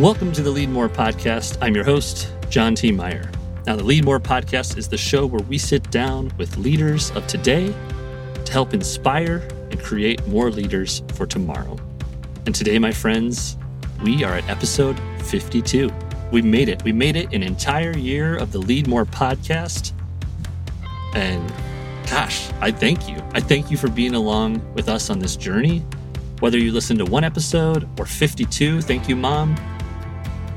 Welcome to the Leadmore podcast. I'm your host, John T. Meyer. Now, the Leadmore podcast is the show where we sit down with leaders of today to help inspire and create more leaders for tomorrow. And today, my friends, we are at episode 52. We made it. We made it an entire year of the Leadmore podcast. And gosh, I thank you. I thank you for being along with us on this journey. Whether you listen to one episode or 52, thank you, Mom.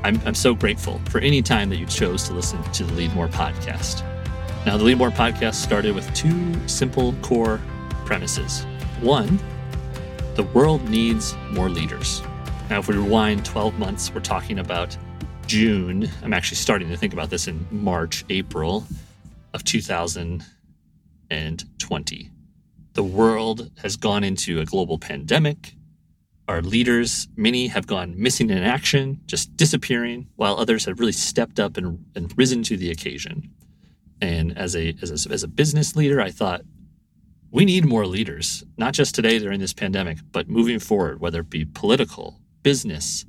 I'm, I'm so grateful for any time that you chose to listen to the Leadmore podcast. Now, the Leadmore podcast started with two simple core premises. One, the world needs more leaders. Now, if we rewind 12 months, we're talking about June. I'm actually starting to think about this in March, April of 2020. The world has gone into a global pandemic. Our leaders, many have gone missing in action, just disappearing, while others have really stepped up and, and risen to the occasion. And as a, as a as a business leader, I thought we need more leaders, not just today during this pandemic, but moving forward, whether it be political, business,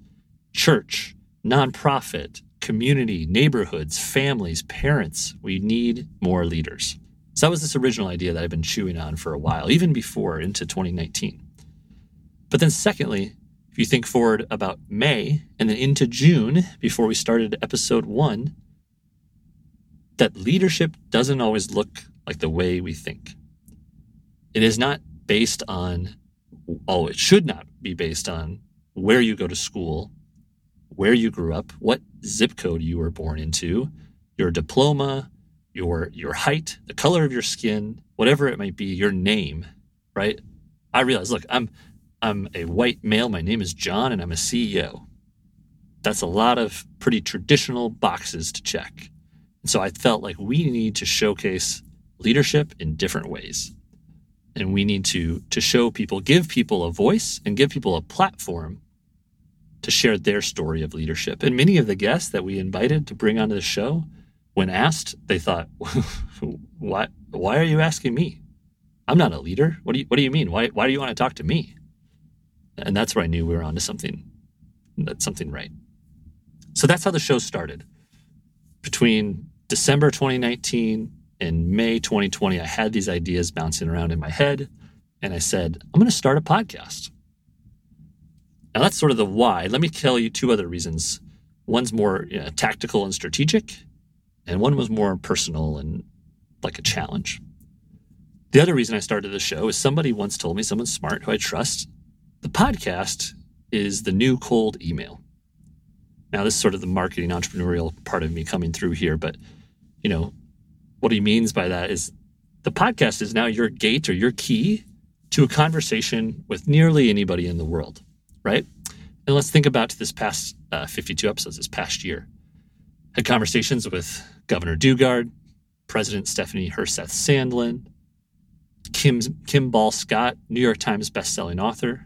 church, nonprofit, community, neighborhoods, families, parents. We need more leaders. So that was this original idea that I've been chewing on for a while, even before into 2019. But then, secondly, if you think forward about May and then into June before we started episode one, that leadership doesn't always look like the way we think. It is not based on, oh, it should not be based on where you go to school, where you grew up, what zip code you were born into, your diploma, your your height, the color of your skin, whatever it might be, your name, right? I realize, look, I'm I'm a white male. My name is John, and I'm a CEO. That's a lot of pretty traditional boxes to check. And so I felt like we need to showcase leadership in different ways. And we need to, to show people, give people a voice and give people a platform to share their story of leadership. And many of the guests that we invited to bring onto the show, when asked, they thought, why, why are you asking me? I'm not a leader. What do you, what do you mean? Why, why do you want to talk to me? And that's where I knew we were onto something that's something right. So that's how the show started. Between December 2019 and May 2020, I had these ideas bouncing around in my head. And I said, I'm going to start a podcast. Now, that's sort of the why. Let me tell you two other reasons. One's more you know, tactical and strategic, and one was more personal and like a challenge. The other reason I started the show is somebody once told me, someone smart who I trust, the podcast is the new cold email. Now, this is sort of the marketing entrepreneurial part of me coming through here, but you know, what he means by that is the podcast is now your gate or your key to a conversation with nearly anybody in the world, right? And let's think about this past uh, 52 episodes, this past year. Had conversations with Governor Daugaard, President Stephanie Herseth Sandlin, Kim, Kim Ball Scott, New York Times bestselling author,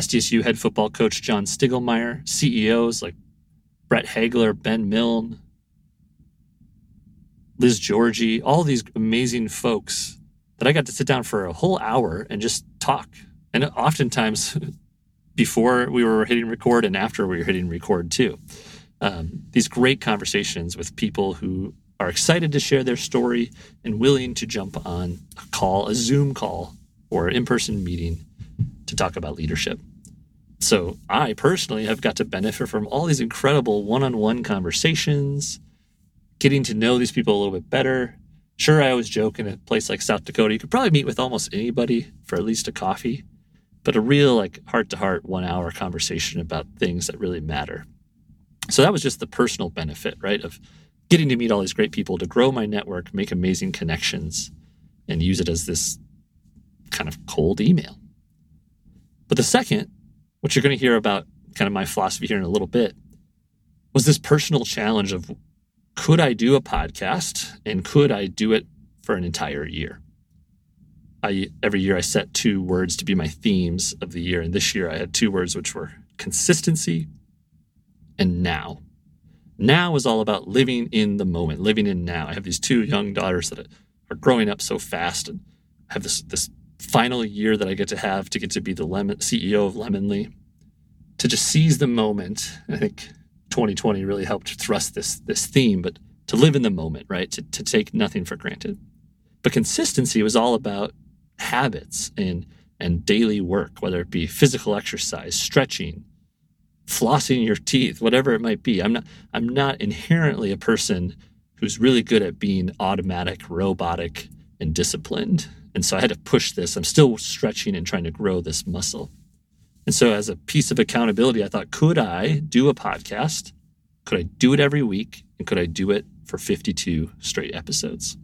SDSU head football coach John Stiegelmeier, CEOs like Brett Hagler, Ben Milne, Liz Georgie, all these amazing folks that I got to sit down for a whole hour and just talk. And oftentimes before we were hitting record and after we were hitting record too. Um, these great conversations with people who are excited to share their story and willing to jump on a call, a Zoom call, or in person meeting to talk about leadership. So I personally have got to benefit from all these incredible one on one conversations, getting to know these people a little bit better. Sure, I always joke in a place like South Dakota, you could probably meet with almost anybody for at least a coffee, but a real like heart to heart one hour conversation about things that really matter. So that was just the personal benefit, right? Of getting to meet all these great people, to grow my network, make amazing connections, and use it as this kind of cold email. But the second, which you're going to hear about kind of my philosophy here in a little bit, was this personal challenge of could I do a podcast and could I do it for an entire year? I every year I set two words to be my themes of the year, and this year I had two words which were consistency and now. Now is all about living in the moment, living in now. I have these two young daughters that are growing up so fast and have this this final year that I get to have to get to be the lemon, CEO of Lemonly, to just seize the moment. I think 2020 really helped thrust this this theme, but to live in the moment, right? To, to take nothing for granted. But consistency was all about habits and and daily work, whether it be physical exercise, stretching, flossing your teeth, whatever it might be. I'm not I'm not inherently a person who's really good at being automatic, robotic, and disciplined. And so I had to push this. I'm still stretching and trying to grow this muscle. And so, as a piece of accountability, I thought, could I do a podcast? Could I do it every week? And could I do it for 52 straight episodes?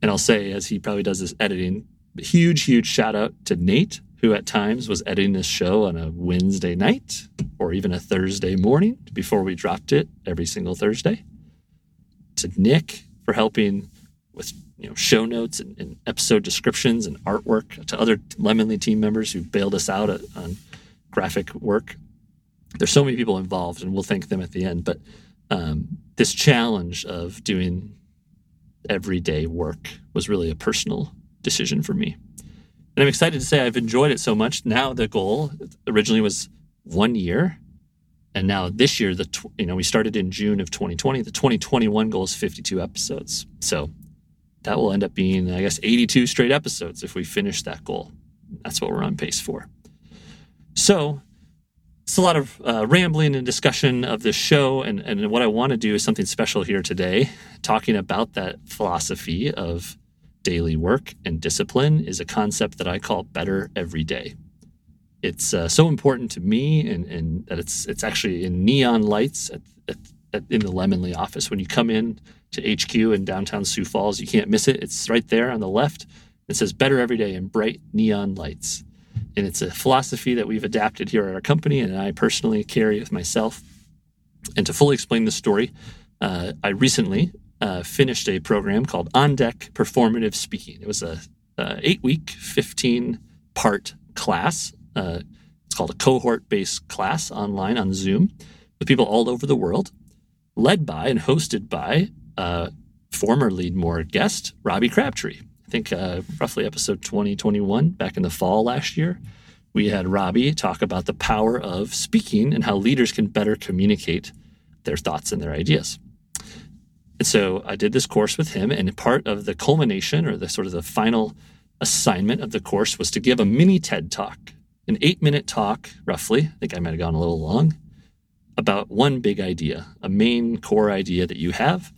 And I'll say, as he probably does his editing, huge, huge shout out to Nate, who at times was editing this show on a Wednesday night or even a Thursday morning before we dropped it every single Thursday. To Nick for helping with you know show notes and, and episode descriptions and artwork. To other Lemonly team members who bailed us out at, on graphic work. There's so many people involved, and we'll thank them at the end. But um, this challenge of doing everyday work was really a personal decision for me. And I'm excited to say I've enjoyed it so much. Now the goal originally was one year, and now this year, the tw- you know we started in June of 2020. The 2021 goal is 52 episodes. So that will end up being, I guess, 82 straight episodes if we finish that goal. That's what we're on pace for. So it's a lot of uh, rambling and discussion of this show. And, and what I want to do is something special here today, talking about that philosophy of daily work and discipline is a concept that I call better every day. It's uh, so important to me, and, and that it's it's actually in neon lights at, at, at, in the Lemonly office. When you come in to HQ in downtown Sioux Falls, you can't miss it. It's right there on the left. It says "Better Every Day" in bright neon lights, and it's a philosophy that we've adapted here at our company, and I personally carry with myself. And to fully explain the story, uh, I recently uh, finished a program called On Deck Performative Speaking. It was a, a eight week, fifteen part class. Uh, it's called a cohort based class online on Zoom with people all over the world, led by and hosted by uh, former Leadmore guest Robbie Crabtree. I think uh, roughly episode 2021 back in the fall last year. We had Robbie talk about the power of speaking and how leaders can better communicate their thoughts and their ideas. And so I did this course with him, and part of the culmination or the sort of the final assignment of the course was to give a mini TED talk, an eight minute talk, roughly. I think I might have gone a little long, about one big idea, a main core idea that you have.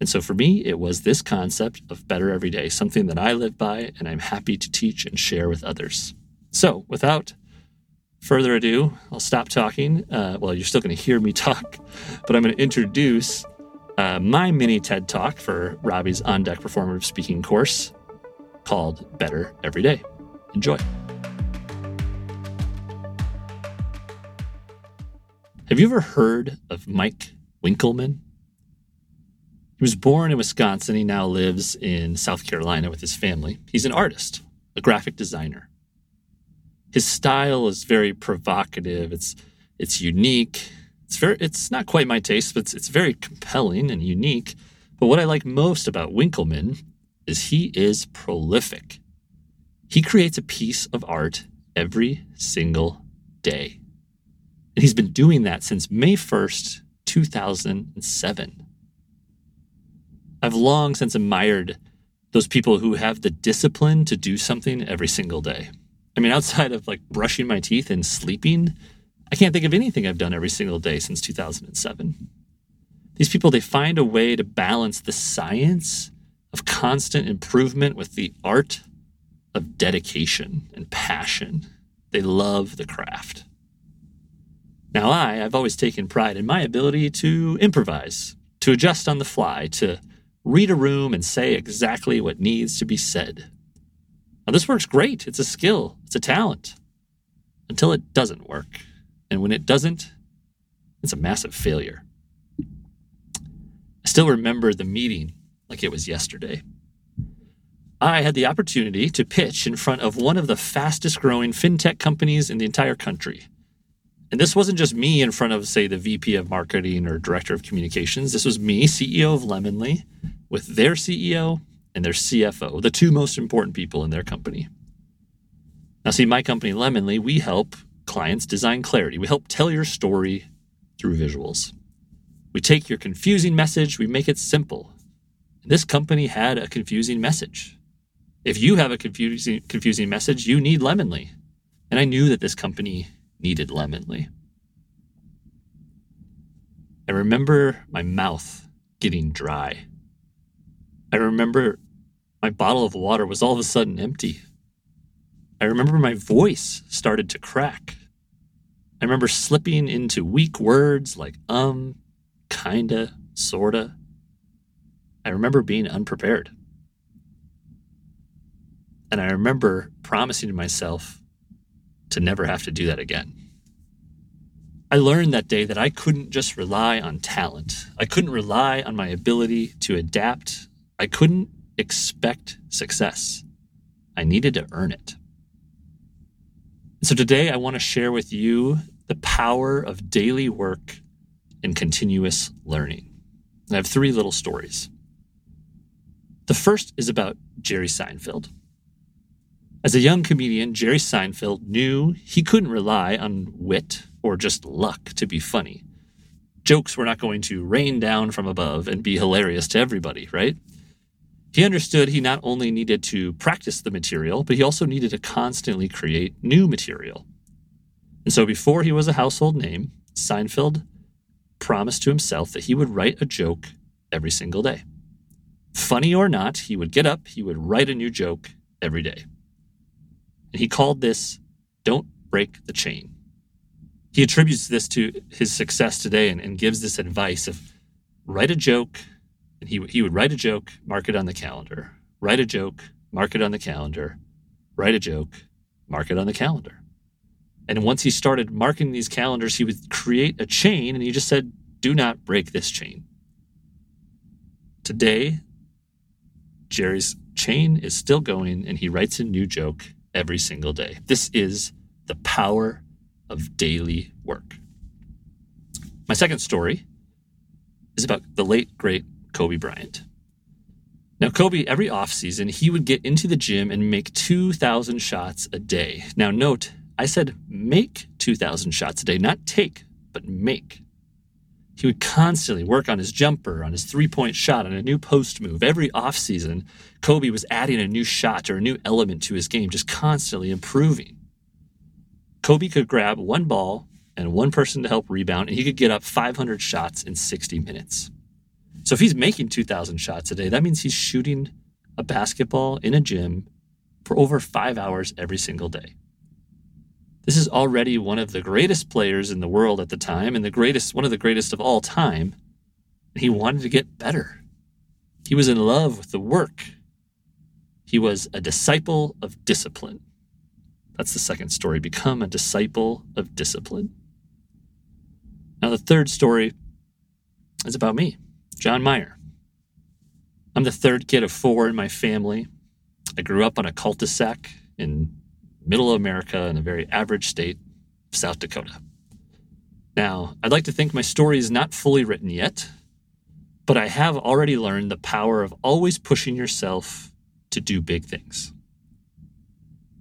And so for me, it was this concept of better every day, something that I live by and I'm happy to teach and share with others. So without further ado, I'll stop talking. Uh, well, you're still going to hear me talk, but I'm going to introduce uh, my mini TED talk for Robbie's On Deck Performative Speaking course called Better Every Day. Enjoy. Have you ever heard of Mike Winkelmann? He was born in Wisconsin. He now lives in South Carolina with his family. He's an artist, a graphic designer. His style is very provocative. It's it's unique. It's very, it's not quite my taste, but it's, it's very compelling and unique. But what I like most about Winkelmann is he is prolific. He creates a piece of art every single day. And he's been doing that since May 1st, 2007. I've long since admired those people who have the discipline to do something every single day. I mean, outside of like brushing my teeth and sleeping, I can't think of anything I've done every single day since 2007. These people, they find a way to balance the science of constant improvement with the art of dedication and passion. They love the craft. Now, I, I've always taken pride in my ability to improvise, to adjust on the fly, to read a room and say exactly what needs to be said. Now, this works great. It's a skill, it's a talent, until it doesn't work. And when it doesn't, it's a massive failure. I still remember the meeting like it was yesterday. I had the opportunity to pitch in front of one of the fastest growing fintech companies in the entire country. And this wasn't just me in front of, say, the VP of marketing or director of communications. This was me, CEO of Lemonly, with their CEO and their CFO, the two most important people in their company. Now, see, my company, Lemonly, we help clients design clarity. We help tell your story through visuals. We take your confusing message, we make it simple. This company had a confusing message. If you have a confusing, confusing message, you need Lemonly. And I knew that this company needed Lemonly. I remember my mouth getting dry. I remember my bottle of water was all of a sudden empty. I remember my voice started to crack. I remember slipping into weak words like um, kinda, sorta. I remember being unprepared. And I remember promising to myself to never have to do that again. I learned that day that I couldn't just rely on talent. I couldn't rely on my ability to adapt. I couldn't expect success. I needed to earn it. So today I want to share with you the power of daily work and continuous learning. And I have three little stories. The first is about Jerry Seinfeld. As a young comedian, Jerry Seinfeld knew he couldn't rely on wit or just luck to be funny. Jokes were not going to rain down from above and be hilarious to everybody, right? He understood he not only needed to practice the material, but he also needed to constantly create new material. And so before he was a household name, Seinfeld promised to himself that he would write a joke every single day. Funny or not, he would get up, he would write a new joke every day. And he called this Don't Break the Chain. He attributes this to his success today and, and gives this advice of write a joke, and he, he would write a joke, mark it on the calendar. Write a joke, mark it on the calendar. Write a joke, mark it on the calendar. And once he started marking these calendars, he would create a chain, and he just said, Do not break this chain. Today, Jerry's chain is still going, and he writes a new joke every single day. This is the power of daily work. My second story is about the late, great Kobe Bryant. Now, Kobe, every offseason, he would get into the gym and make 2,000 shots a day. Now, note, I said make 2,000 shots a day, not take, but make. He would constantly work on his jumper, on his three point shot, on a new post move. Every offseason, Kobe was adding a new shot or a new element to his game, just constantly improving. Kobe could grab one ball and one person to help rebound, and he could get up 500 shots in 60 minutes. So if he's making 2,000 shots a day, that means he's shooting a basketball in a gym for over five hours every single day. This is already one of the greatest players in the world at the time and the greatest, one of the greatest of all time. He wanted to get better. He was in love with the work. He was a disciple of discipline. That's the second story. Become a disciple of discipline. Now, the third story is about me, John Meyer. I'm the third kid of four in my family. I grew up on a cul de sac in middle America in a very average state South Dakota. Now, I'd like to think my story is not fully written yet, but I have already learned the power of always pushing yourself to do big things,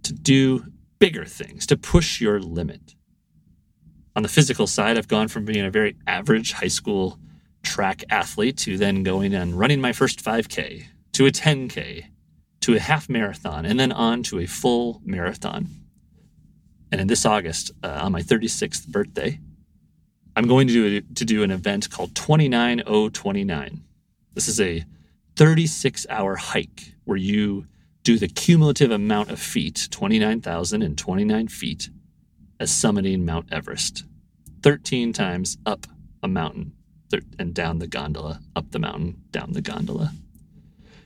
to do bigger things, to push your limit. On the physical side, I've gone from being a very average high school track athlete to then going and running my first 5K to a 10K to a half marathon and then on to a full marathon. And in this August, uh, on my 36th birthday, I'm going to do, to do an event called 29029. This is a 36 hour hike where you do the cumulative amount of feet, 29,029 feet, as summiting Mount Everest, 13 times up a mountain and down the gondola, up the mountain, down the gondola.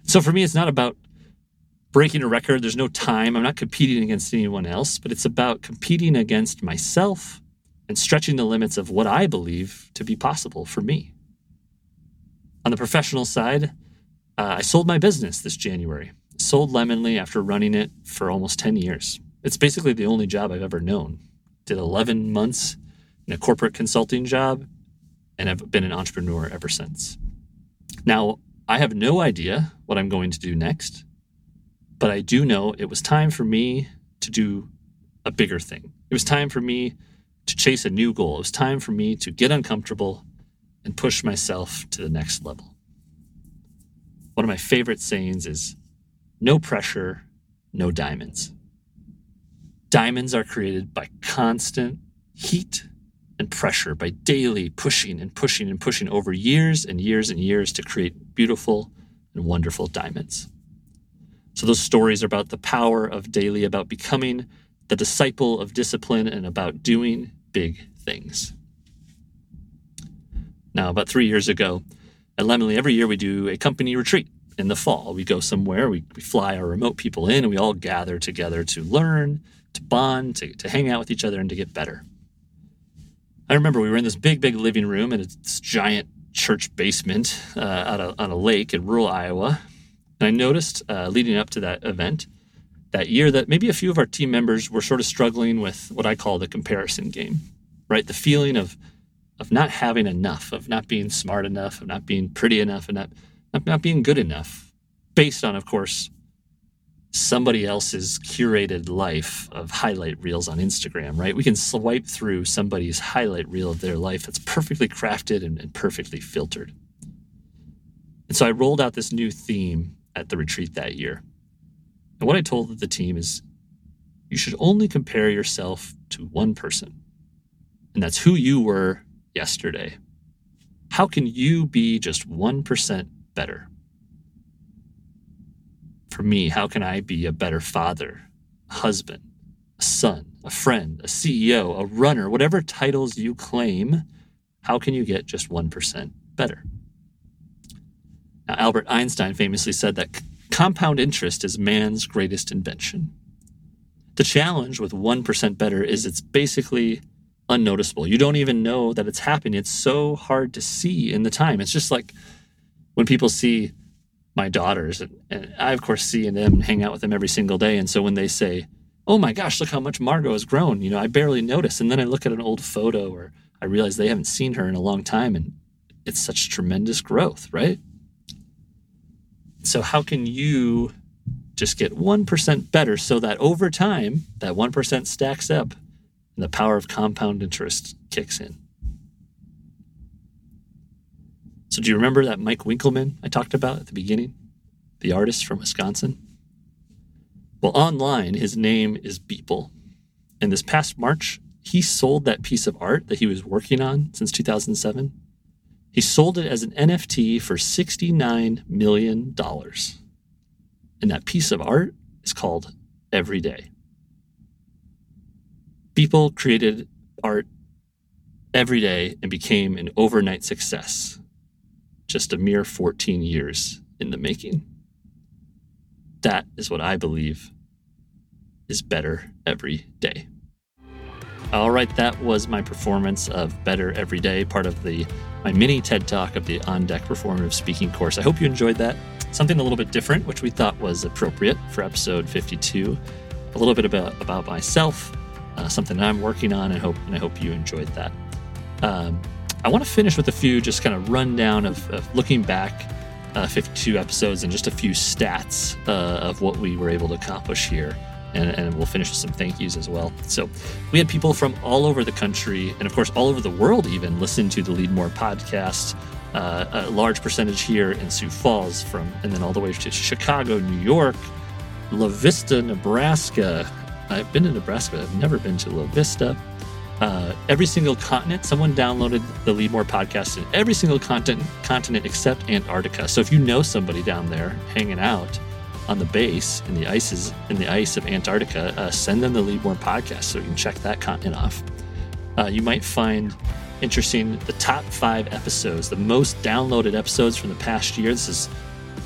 So for me, it's not about breaking a record. There's no time. I'm not competing against anyone else, but it's about competing against myself and stretching the limits of what I believe to be possible for me. On the professional side, uh, I sold my business this January. Sold Lemonly after running it for almost 10 years. It's basically the only job I've ever known. Did 11 months in a corporate consulting job, and I've been an entrepreneur ever since. Now, I have no idea what I'm going to do next. But I do know it was time for me to do a bigger thing, It was time for me to chase a new goal. It was time for me to get uncomfortable and push myself to the next level. One of my favorite sayings is no pressure, no diamonds. Diamonds are created by constant heat and pressure, by daily pushing and pushing and pushing over years and years and years to create beautiful and wonderful diamonds. So, those stories are about the power of daily, about becoming the disciple of discipline, and about doing big things. Now, about three years ago, at Lemonly, every year we do a company retreat in the fall. We go somewhere, we, we fly our remote people in, and we all gather together to learn, to bond, to, to hang out with each other, and to get better. I remember we were in this big, big living room in this giant church basement uh, out on a lake in rural Iowa. And I noticed uh, leading up to that event that year that maybe a few of our team members were sort of struggling with what I call the comparison game, right? The feeling of of not having enough, of not being smart enough, of not being pretty enough, and not, not, not being good enough, based on, of course, somebody else's curated life of highlight reels on Instagram, right? We can swipe through somebody's highlight reel of their life that's perfectly crafted and, and perfectly filtered. And so I rolled out this new theme at the retreat that year. And what I told the team is you should only compare yourself to one person, and that's who you were yesterday? How can you be just 1% better? For me, how can I be a better father, husband, a son, a friend, a CEO, a runner, whatever titles you claim? How can you get just 1% better? Now, Albert Einstein famously said that compound interest is man's greatest invention. The challenge with 1% better is it's basically unnoticeable. You don't even know that it's happening. It's so hard to see in the time. It's just like when people see my daughters, and I, of course, see them and hang out with them every single day. And so when they say, Oh my gosh, look how much Margot has grown, you know, I barely notice. And then I look at an old photo or I realize they haven't seen her in a long time and it's such tremendous growth, right? So, how can you just get 1% better so that over time, that 1% stacks up and the power of compound interest kicks in. So, do you remember that Mike Winkelmann I talked about at the beginning? The artist from Wisconsin? Well, online, his name is Beeple. And this past March, he sold that piece of art that he was working on since 2007. He sold it as an NFT for $69 million. And that piece of art is called Everyday. Beeple created art every day and became an overnight success. Just a mere 14 years in the making. That is what I believe is better every day. All right, that was my performance of Better Every Day, part of the my mini TED Talk of the On Deck Performative Speaking course. I hope you enjoyed that. Something a little bit different, which we thought was appropriate for episode 52. A little bit about, about myself, uh, something I'm working on. I hope and I hope you enjoyed that. Um, I want to finish with a few just kind of rundown of, of looking back uh, 52 episodes and just a few stats uh, of what we were able to accomplish here. And, and, we'll finish with some thank yous as well. So, we had people from all over the country and, of course, all over the world even listen to the Leadmore podcast. Uh, a large percentage here in Sioux Falls, from and then all the way to Chicago, New York, La Vista, Nebraska, I've been to Nebraska. I've never been to La Vista. Uh, every single continent, someone downloaded the Leadmore podcast in every single continent, continent except Antarctica. So if you know somebody down there hanging out on the base in the ices in the ice of Antarctica, uh, send them the Leadmore podcast so you can check that continent off. Uh, you might find interesting the top five episodes, the most downloaded episodes from the past year. This is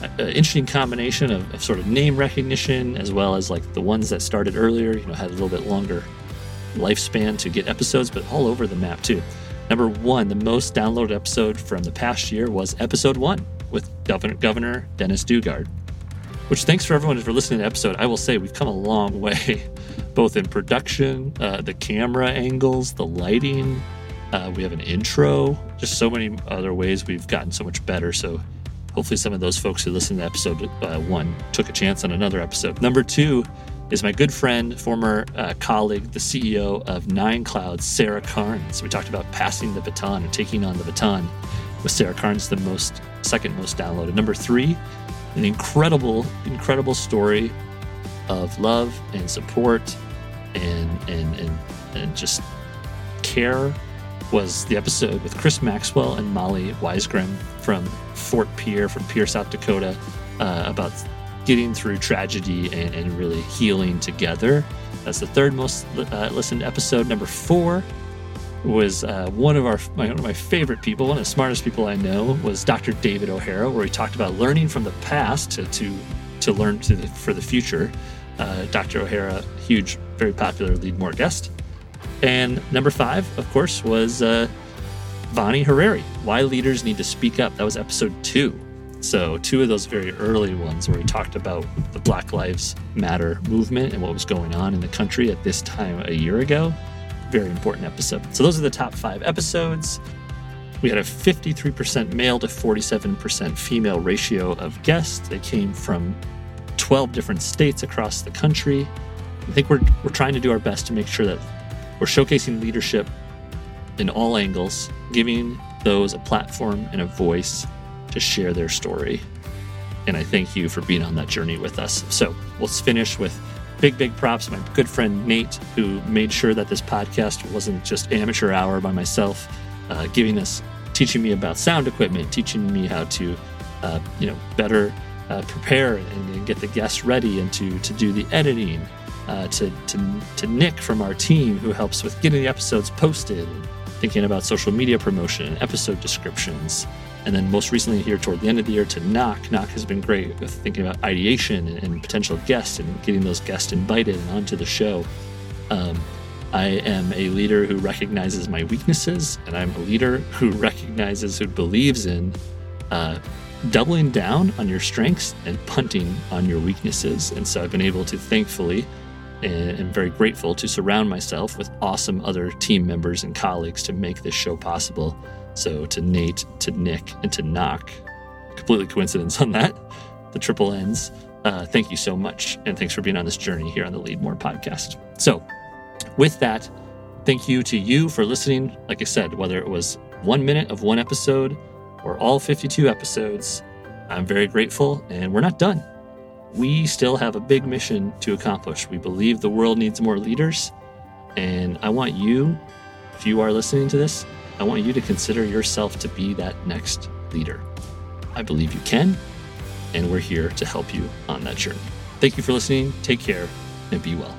an interesting combination of, of, sort of name recognition as well as like the ones that started earlier, you know, had a little bit longer lifespan to get episodes, but all over the map too. Number one, the most downloaded episode from the past year was episode one with Governor, Governor Dennis Daugaard. Which thanks for everyone for listening to the episode. I will say we've come a long way, both in production, uh, the camera angles, the lighting. Uh, we have an intro, just so many other ways we've gotten so much better. So hopefully some of those folks who listened to episode uh, one took a chance on another episode. Number two, is my good friend, former uh, colleague, the CEO of Nine Clouds, Sarah Carnes. We talked about passing the baton and taking on the baton with Sarah Carnes, the most second most downloaded. Number three, an incredible, incredible story of love and support and and and, and just care was the episode with Chris Maxwell and Molly Weisgrim from Fort Pierre, from Pierre, South Dakota, uh, about getting through tragedy and, and, really healing together. That's the third most uh, listened episode. Number four was uh, one of our my, one of my favorite people, one of the smartest people I know, was Dr. David O'Hara, where he talked about learning from the past to to, to learn to the, for the future. Uh, Dr. O'Hara, huge, very popular Leadmore guest. And number five, of course, was uh, Vani Harari, Why Leaders Need to Speak Up. That was episode two. So, two of those very early ones where we talked about the Black Lives Matter movement and what was going on in the country at this time a year ago. Very important episode. So, those are the top five episodes. We had a 53% male to 47% female ratio of guests. They came from 12 different states across the country. I think we're, we're trying to do our best to make sure that we're showcasing leadership in all angles, giving those a platform and a voice to share their story. And I thank you for being on that journey with us. So let's finish with big, big props. To my good friend Nate, who made sure that this podcast wasn't just amateur hour by myself, uh, giving us, teaching me about sound equipment, teaching me how to, uh, you know, better uh, prepare and, and, get the guests ready and to to do the editing. Uh, to, to to Nick from our team who helps with getting the episodes posted, thinking about social media promotion and episode descriptions. And then most recently here toward the end of the year to Knock. Knock has been great with thinking about ideation and, and potential guests and getting those guests invited and onto the show. Um, I am a leader who recognizes my weaknesses, and I'm a leader who recognizes, who believes in uh, doubling down on your strengths and punting on your weaknesses. And so I've been able to thankfully and am very grateful to surround myself with awesome other team members and colleagues to make this show possible. So to Nate, to Nick, and to Knock, completely coincidence on that, the triple N's. Uh, thank you so much. And thanks for being on this journey here on the Leadmore podcast. So, with that, thank you to you for listening. Like I said, whether it was one minute of one episode or all 52 episodes, I'm very grateful. And we're not done. We still have a big mission to accomplish. We believe the world needs more leaders. And I want you, if you are listening to this, I want you to consider yourself to be that next leader. I believe you can, and we're here to help you on that journey. Thank you for listening. Take care and be well.